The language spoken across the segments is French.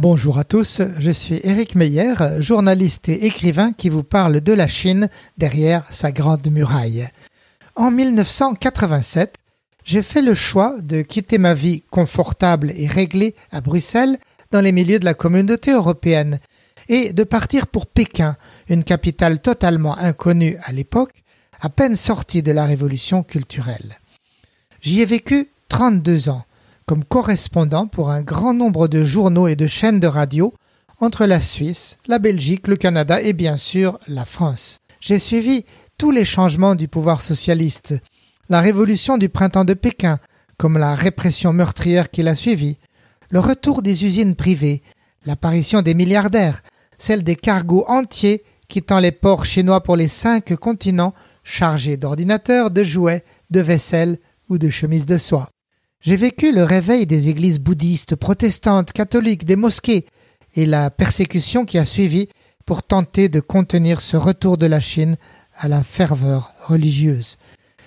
Bonjour à tous, je suis Eric Meyer, journaliste et écrivain qui vous parle de la Chine derrière sa grande muraille. En 1987, j'ai fait le choix de quitter ma vie confortable et réglée à Bruxelles dans les milieux de la communauté européenne et de partir pour Pékin, une capitale totalement inconnue à l'époque, à peine sortie de la révolution culturelle. J'y ai vécu 32 ans comme correspondant pour un grand nombre de journaux et de chaînes de radio entre la Suisse, la Belgique, le Canada et bien sûr la France. J'ai suivi tous les changements du pouvoir socialiste, la révolution du printemps de Pékin, comme la répression meurtrière qui l'a suivi, le retour des usines privées, l'apparition des milliardaires, celle des cargos entiers quittant les ports chinois pour les cinq continents chargés d'ordinateurs, de jouets, de vaisselle ou de chemises de soie. J'ai vécu le réveil des églises bouddhistes, protestantes, catholiques, des mosquées, et la persécution qui a suivi pour tenter de contenir ce retour de la Chine à la ferveur religieuse.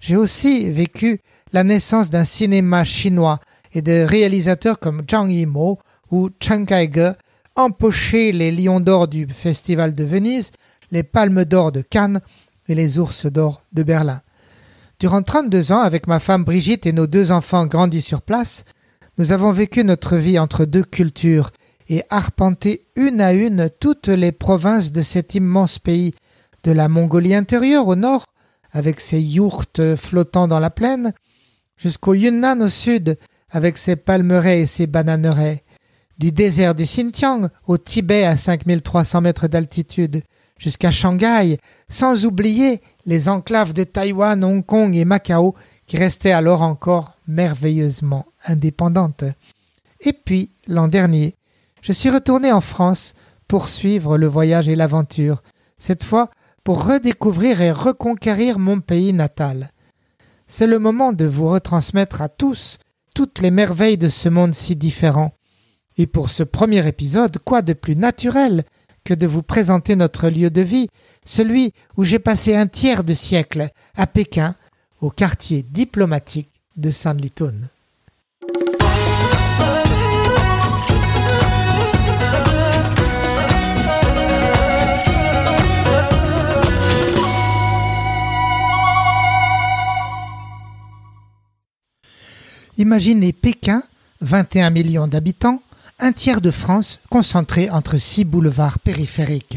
J'ai aussi vécu la naissance d'un cinéma chinois et de réalisateurs comme Zhang Yimou ou Chen Kaige empocher les lions d'or du Festival de Venise, les palmes d'or de Cannes et les ours d'or de Berlin. Durant 32 ans, avec ma femme Brigitte et nos deux enfants grandis sur place, nous avons vécu notre vie entre deux cultures et arpenté une à une toutes les provinces de cet immense pays, de la Mongolie intérieure au nord, avec ses yourtes flottant dans la plaine, jusqu'au Yunnan au sud, avec ses palmeraies et ses bananeraies, du désert du Xinjiang au Tibet à 5300 mètres d'altitude, jusqu'à Shanghai, sans oublier les enclaves de Taïwan, Hong Kong et Macao qui restaient alors encore merveilleusement indépendantes. Et puis, l'an dernier, je suis retourné en France pour suivre le voyage et l'aventure, cette fois pour redécouvrir et reconquérir mon pays natal. C'est le moment de vous retransmettre à tous toutes les merveilles de ce monde si différent. Et pour ce premier épisode, quoi de plus naturel que de vous présenter notre lieu de vie, celui où j'ai passé un tiers de siècle, à Pékin, au quartier diplomatique de Sanlitun. Imaginez Pékin, 21 millions d'habitants, un tiers de France concentré entre six boulevards périphériques.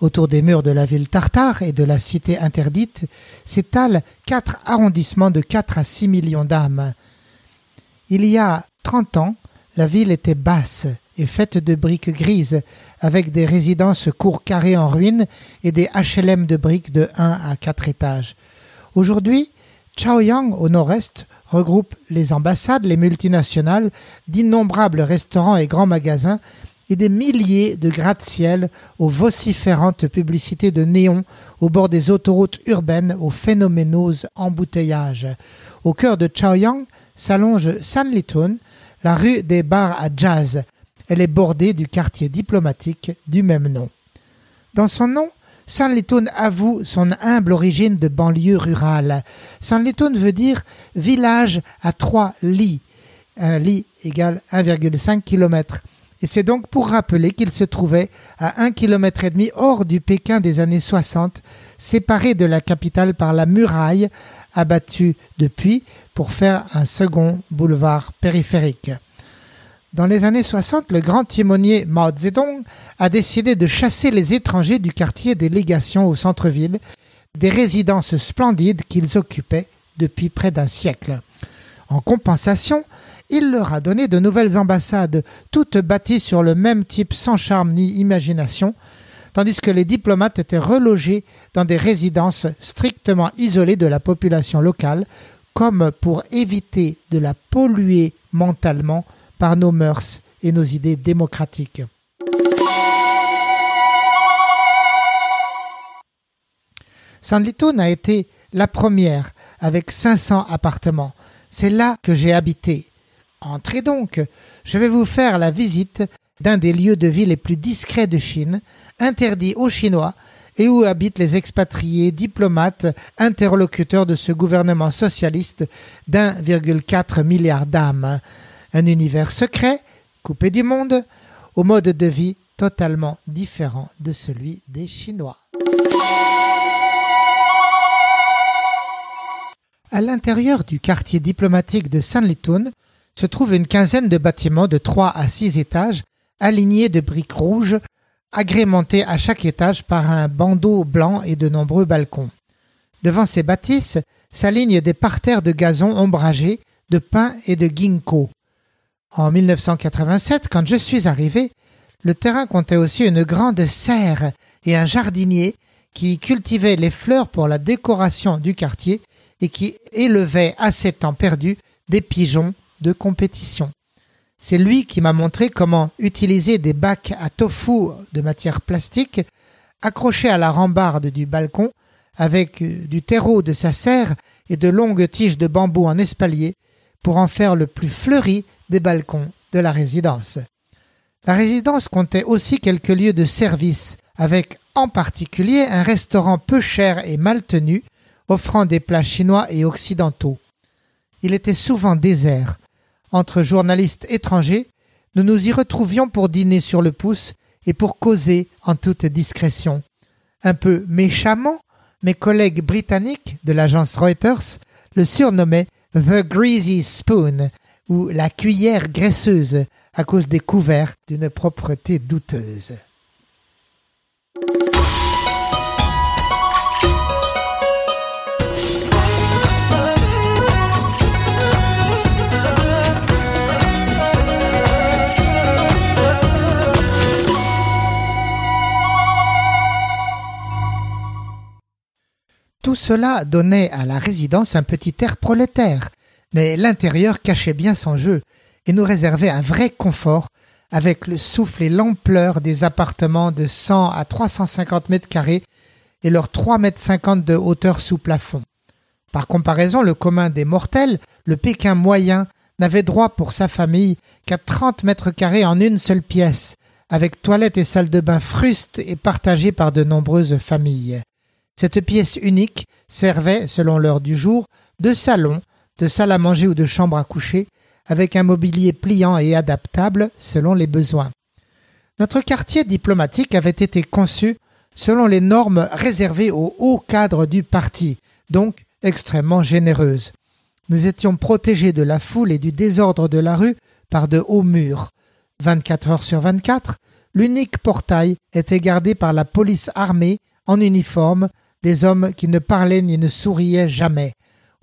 Autour des murs de la ville tartare et de la cité interdite s'étalent quatre arrondissements de 4 à 6 millions d'âmes. Il y a trente ans, la ville était basse et faite de briques grises, avec des résidences court carrées en ruine et des HLM de briques de 1 à 4 étages. Aujourd'hui, Chaoyang, au nord-est, regroupe les ambassades, les multinationales, d'innombrables restaurants et grands magasins, et des milliers de gratte-ciel aux vociférantes publicités de néons au bord des autoroutes urbaines aux phénoménoses embouteillages. Au cœur de Chaoyang s'allonge Sanlitun, la rue des bars à jazz. Elle est bordée du quartier diplomatique du même nom. Dans son nom, Sanlitun avoue son humble origine de banlieue rurale. Sanlitun veut dire village à trois lits. Un lit égale 1,5 km. Et c'est donc pour rappeler qu'il se trouvait à un kilomètre et demi hors du Pékin des années 60, séparé de la capitale par la muraille, abattue depuis pour faire un second boulevard périphérique. Dans les années 60, le grand timonier Mao Zedong a décidé de chasser les étrangers du quartier des légations au centre-ville, des résidences splendides qu'ils occupaient depuis près d'un siècle. En compensation, il leur a donné de nouvelles ambassades, toutes bâties sur le même type sans charme ni imagination, tandis que les diplomates étaient relogés dans des résidences strictement isolées de la population locale, comme pour éviter de la polluer mentalement par nos mœurs et nos idées démocratiques. Sanlitun a été la première avec 500 appartements. C'est là que j'ai habité. Entrez donc, je vais vous faire la visite d'un des lieux de vie les plus discrets de Chine, interdit aux Chinois et où habitent les expatriés, diplomates, interlocuteurs de ce gouvernement socialiste d'1,4 milliard d'âmes un univers secret, coupé du monde, au mode de vie totalement différent de celui des Chinois. À l'intérieur du quartier diplomatique de Sanlitun se trouve une quinzaine de bâtiments de 3 à 6 étages alignés de briques rouges agrémentés à chaque étage par un bandeau blanc et de nombreux balcons. Devant ces bâtisses s'alignent des parterres de gazon ombragés, de pins et de ginkgo. En 1987, quand je suis arrivé, le terrain comptait aussi une grande serre et un jardinier qui cultivait les fleurs pour la décoration du quartier et qui élevait à ses temps perdus des pigeons de compétition. C'est lui qui m'a montré comment utiliser des bacs à tofu de matière plastique accrochés à la rambarde du balcon avec du terreau de sa serre et de longues tiges de bambou en espalier pour en faire le plus fleuri des balcons de la résidence. La résidence comptait aussi quelques lieux de service, avec en particulier un restaurant peu cher et mal tenu, offrant des plats chinois et occidentaux. Il était souvent désert. Entre journalistes étrangers, nous nous y retrouvions pour dîner sur le pouce et pour causer en toute discrétion. Un peu méchamment, mes collègues britanniques de l'agence Reuters le surnommaient The Greasy Spoon ou la cuillère graisseuse à cause des couverts d'une propreté douteuse. Tout cela donnait à la résidence un petit air prolétaire, mais l'intérieur cachait bien son jeu et nous réservait un vrai confort avec le souffle et l'ampleur des appartements de 100 à 350 mètres carrés et leurs 3 mètres 50 de hauteur sous plafond. Par comparaison, le commun des mortels, le Pékin moyen, n'avait droit pour sa famille qu'à 30 mètres carrés en une seule pièce, avec toilette et salle de bain frustes et partagées par de nombreuses familles. Cette pièce unique servait, selon l'heure du jour, de salon, de salle à manger ou de chambre à coucher, avec un mobilier pliant et adaptable selon les besoins. Notre quartier diplomatique avait été conçu selon les normes réservées aux hauts cadres du parti, donc extrêmement généreuses. Nous étions protégés de la foule et du désordre de la rue par de hauts murs. 24 heures sur 24, l'unique portail était gardé par la police armée en uniforme des hommes qui ne parlaient ni ne souriaient jamais.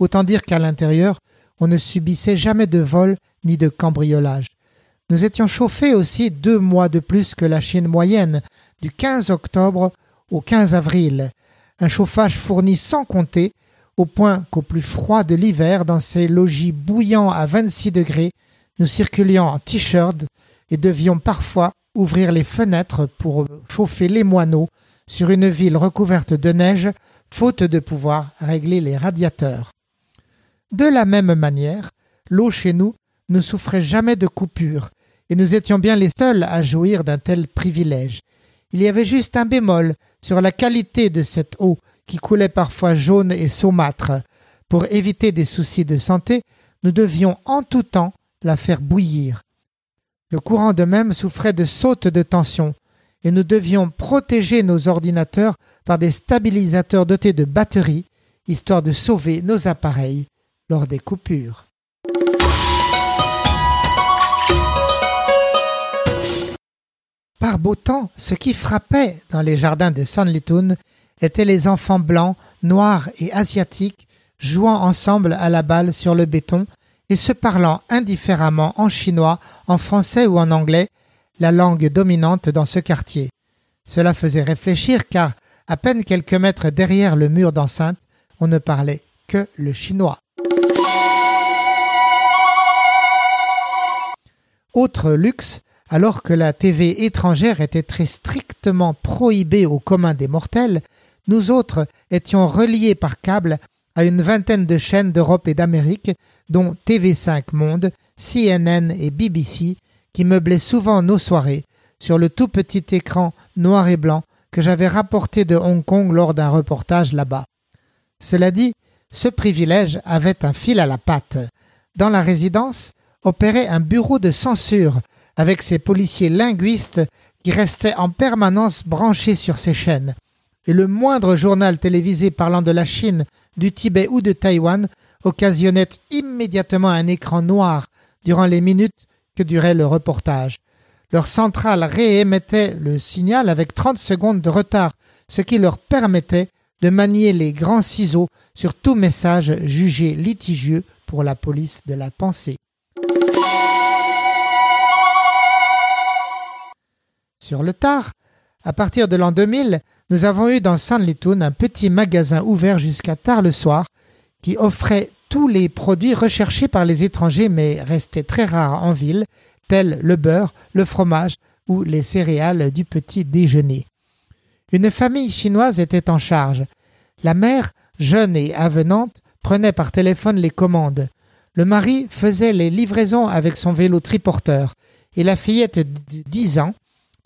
Autant dire qu'à l'intérieur, on ne subissait jamais de vol ni de cambriolage. Nous étions chauffés aussi deux mois de plus que la Chine moyenne, du 15 octobre au 15 avril. Un chauffage fourni sans compter, au point qu'au plus froid de l'hiver, dans ces logis bouillants à 26 degrés, nous circulions en t-shirt et devions parfois ouvrir les fenêtres pour chauffer les moineaux sur une ville recouverte de neige, faute de pouvoir régler les radiateurs. De la même manière, l'eau chez nous ne souffrait jamais de coupure, et nous étions bien les seuls à jouir d'un tel privilège. Il y avait juste un bémol sur la qualité de cette eau qui coulait parfois jaune et saumâtre. Pour éviter des soucis de santé, nous devions en tout temps la faire bouillir. Le courant de même souffrait de sautes de tension, et nous devions protéger nos ordinateurs par des stabilisateurs dotés de batteries, histoire de sauver nos appareils lors des coupures. Par beau temps, ce qui frappait dans les jardins de Sanlitun étaient les enfants blancs, noirs et asiatiques jouant ensemble à la balle sur le béton et se parlant indifféremment en chinois, en français ou en anglais la langue dominante dans ce quartier. Cela faisait réfléchir car, à peine quelques mètres derrière le mur d'enceinte, on ne parlait que le chinois. Autre luxe, alors que la TV étrangère était très strictement prohibée au commun des mortels, nous autres étions reliés par câble à une vingtaine de chaînes d'Europe et d'Amérique, dont TV5 Monde, CNN et BBC, qui meublait souvent nos soirées sur le tout petit écran noir et blanc que j'avais rapporté de Hong Kong lors d'un reportage là-bas. Cela dit, ce privilège avait un fil à la patte. Dans la résidence opérait un bureau de censure avec ses policiers linguistes qui restaient en permanence branchés sur ces chaînes. Et le moindre journal télévisé parlant de la Chine, du Tibet ou de Taïwan occasionnait immédiatement un écran noir durant les minutes que durait le reportage. Leur centrale réémettait le signal avec 30 secondes de retard, ce qui leur permettait de manier les grands ciseaux sur tout message jugé litigieux pour la police de la pensée. Sur le tard, à partir de l'an 2000, nous avons eu dans Sanlitun un petit magasin ouvert jusqu'à tard le soir qui offrait tous les produits recherchés par les étrangers mais restaient très rares en ville, tels le beurre, le fromage ou les céréales du petit déjeuner. Une famille chinoise était en charge. La mère, jeune et avenante, prenait par téléphone les commandes. Le mari faisait les livraisons avec son vélo triporteur et la fillette de dix ans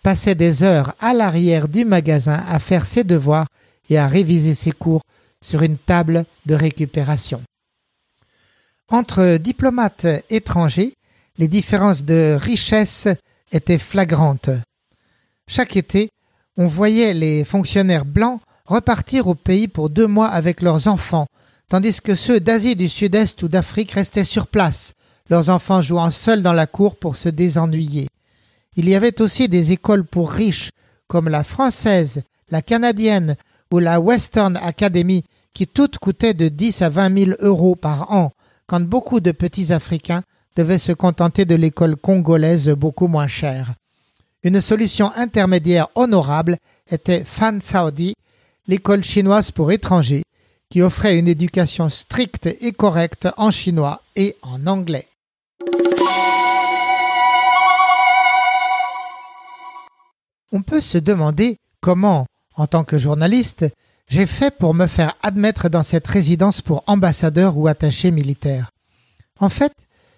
passait des heures à l'arrière du magasin à faire ses devoirs et à réviser ses cours sur une table de récupération. Entre diplomates étrangers, les différences de richesse étaient flagrantes. Chaque été, on voyait les fonctionnaires blancs repartir au pays pour deux mois avec leurs enfants, tandis que ceux d'Asie du Sud-Est ou d'Afrique restaient sur place, leurs enfants jouant seuls dans la cour pour se désennuyer. Il y avait aussi des écoles pour riches, comme la française, la canadienne ou la Western Academy, qui toutes coûtaient de 10 à 20 000 euros par an, quand beaucoup de petits Africains devaient se contenter de l'école congolaise beaucoup moins chère. Une solution intermédiaire honorable était Fan Saudi, l'école chinoise pour étrangers, qui offrait une éducation stricte et correcte en chinois et en anglais. On peut se demander comment, en tant que journaliste, j'ai fait pour me faire admettre dans cette résidence pour ambassadeur ou attaché militaire. En fait,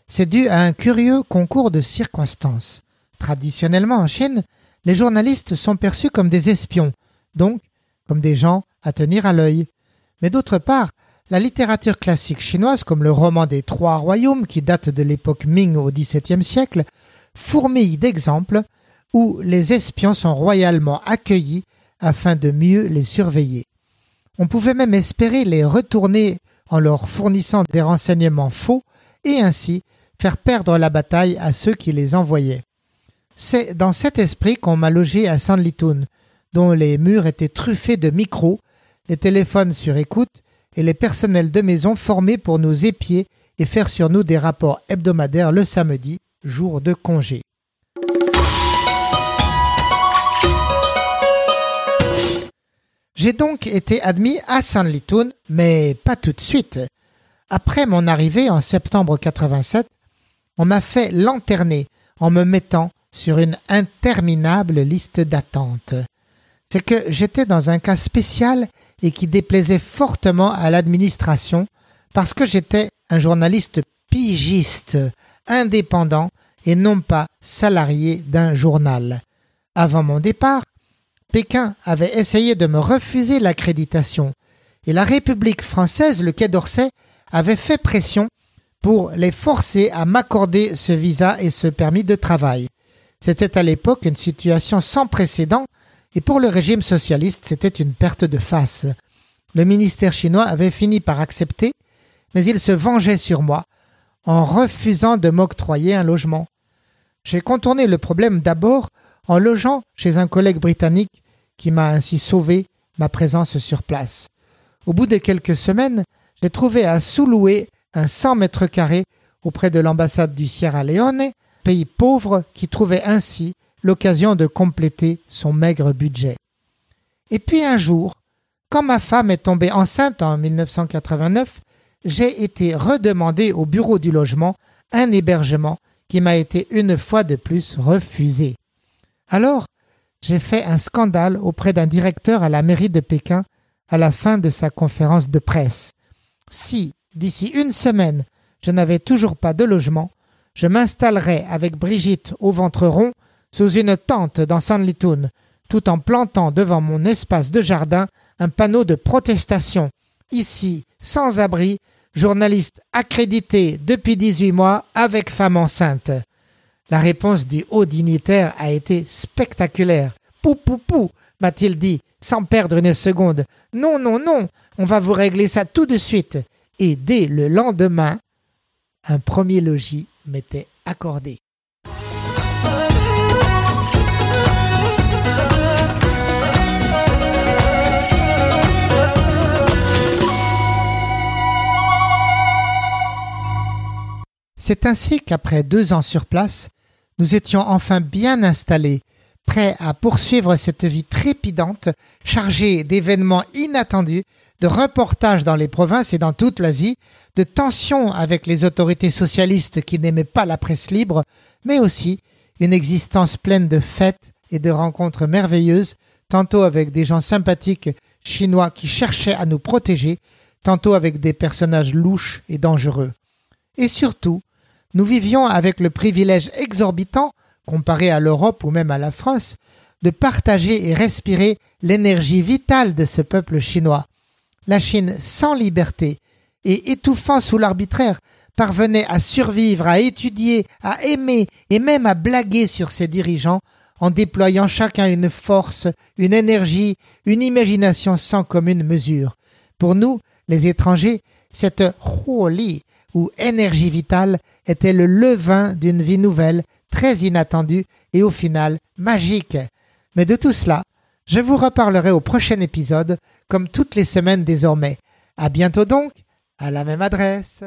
c'est dû à un curieux concours de circonstances. Traditionnellement en Chine, les journalistes sont perçus comme des espions, donc comme des gens à tenir à l'œil. Mais d'autre part, la littérature classique chinoise, comme le roman des Trois Royaumes qui date de l'époque Ming au XVIIe siècle, fourmille d'exemples où les espions sont royalement accueillis afin de mieux les surveiller. On pouvait même espérer les retourner en leur fournissant des renseignements faux et ainsi faire perdre la bataille à ceux qui les envoyaient. C'est dans cet esprit qu'on m'a logé à Sanlitun, dont les murs étaient truffés de micros, les téléphones sur écoute et les personnels de maison formés pour nous épier et faire sur nous des rapports hebdomadaires le samedi, jour de congé. J'ai donc été admis à Sanlitun, mais pas tout de suite. Après mon arrivée en septembre 87, on m'a fait lanterner en me mettant sur une interminable liste d'attente. C'est que j'étais dans un cas spécial et qui déplaisait fortement à l'administration parce que j'étais un journaliste pigiste, indépendant et non pas salarié d'un journal. Avant mon départ, Pékin avait essayé de me refuser l'accréditation, et la République française, le Quai d'Orsay, avait fait pression pour les forcer à m'accorder ce visa et ce permis de travail. C'était à l'époque une situation sans précédent, et pour le régime socialiste, c'était une perte de face. Le ministère chinois avait fini par accepter, mais il se vengeait sur moi en refusant de m'octroyer un logement. J'ai contourné le problème d'abord en logeant chez un collègue britannique qui m'a ainsi sauvé ma présence sur place. Au bout de quelques semaines, j'ai trouvé à sous-louer un 100 mètres carrés auprès de l'ambassade du Sierra Leone, pays pauvre qui trouvait ainsi l'occasion de compléter son maigre budget. Et puis un jour, quand ma femme est tombée enceinte en 1989, j'ai été redemandé au bureau du logement un hébergement qui m'a été une fois de plus refusé. Alors, j'ai fait un scandale auprès d'un directeur à la mairie de Pékin à la fin de sa conférence de presse. Si, d'ici une semaine, je n'avais toujours pas de logement, je m'installerai avec Brigitte au ventre rond sous une tente dans Sanlitun, tout en plantant devant mon espace de jardin un panneau de protestation. Ici, sans abri, journaliste accrédité depuis 18 mois avec femme enceinte. La réponse du haut dignitaire a été spectaculaire. Pou pou pou, m'a-t-il dit, sans perdre une seconde. Non, non, non, on va vous régler ça tout de suite. Et dès le lendemain, un premier logis m'était accordé. C'est ainsi qu'après deux ans sur place, nous étions enfin bien installés, prêts à poursuivre cette vie trépidante, chargée d'événements inattendus, de reportages dans les provinces et dans toute l'Asie, de tensions avec les autorités socialistes qui n'aimaient pas la presse libre, mais aussi une existence pleine de fêtes et de rencontres merveilleuses, tantôt avec des gens sympathiques chinois qui cherchaient à nous protéger, tantôt avec des personnages louches et dangereux. Et surtout, nous vivions avec le privilège exorbitant, comparé à l'Europe ou même à la France, de partager et respirer l'énergie vitale de ce peuple chinois. La Chine sans liberté et étouffant sous l'arbitraire parvenait à survivre, à étudier, à aimer et même à blaguer sur ses dirigeants en déployant chacun une force, une énergie, une imagination sans commune mesure. Pour nous, les étrangers, cette Huoli ou énergie vitale était le levain d'une vie nouvelle, très inattendue et au final magique. Mais de tout cela, je vous reparlerai au prochain épisode, comme toutes les semaines désormais. À bientôt donc, à la même adresse.